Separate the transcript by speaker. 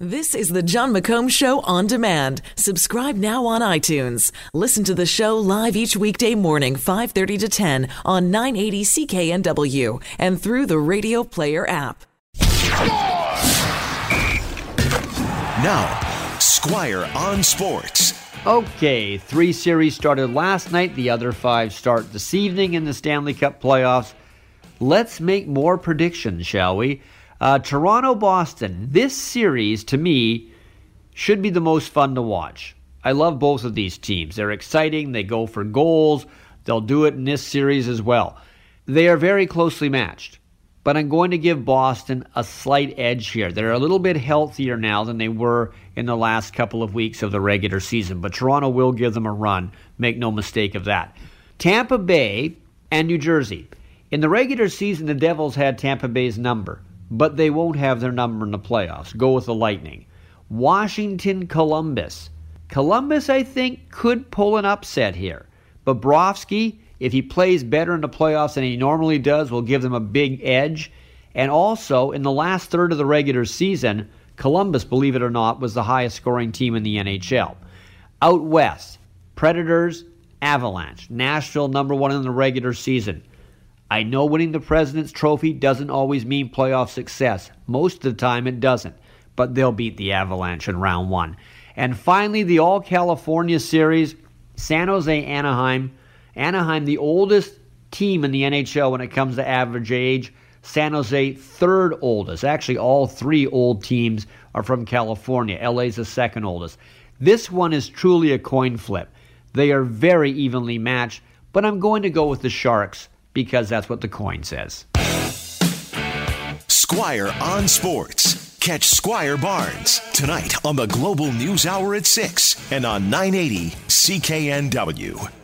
Speaker 1: This is the Jon McComb Show on demand. Subscribe now on iTunes. Listen to the show live each weekday morning, 5:30 to 10 on 980 CKNW and through the Radio Player app.
Speaker 2: Now, Squire on Sports.
Speaker 3: Okay, three series started last night. The other five start this evening in the Stanley Cup playoffs. Let's make more predictions, shall we? Uh, Toronto Boston. This series, to me, should be the most fun to watch. I love both of these teams. They're exciting, they go for goals. They'll do it in this series as well. They are very closely matched, but I'm going to give Boston a slight edge here. They're a little bit healthier now than they were in the last couple of weeks of the regular season, but Toronto will give them a run. Make no mistake of that. Tampa Bay and New Jersey. In the regular season, the Devils had Tampa Bay's number but they won't have their number in the playoffs. Go with the Lightning. Washington, Columbus. Columbus, I think, could pull an upset here. Bobrovsky, if he plays better in the playoffs than he normally does, will give them a big edge. And also, in the last third of the regular season, Columbus, believe it or not, was the highest scoring team in the NHL. Out west, Predators, Avalanche. Nashville, number one in the regular season. I know winning the President's Trophy doesn't always mean playoff success. Most of the time it doesn't, but they'll beat the Avalanche in round one. And finally, the All California Series, San Jose Anaheim. Anaheim, the oldest team in the NHL when it comes to average age. San Jose, third oldest. Actually, all three old teams are from California. LA's the second oldest. This one is truly a coin flip. They are very evenly matched, but I'm going to go with the Sharks because that's what the coin says.
Speaker 2: Squire on Sports. Catch Squire Barnes tonight on the Global News Hour at 6 and on 980 CKNW.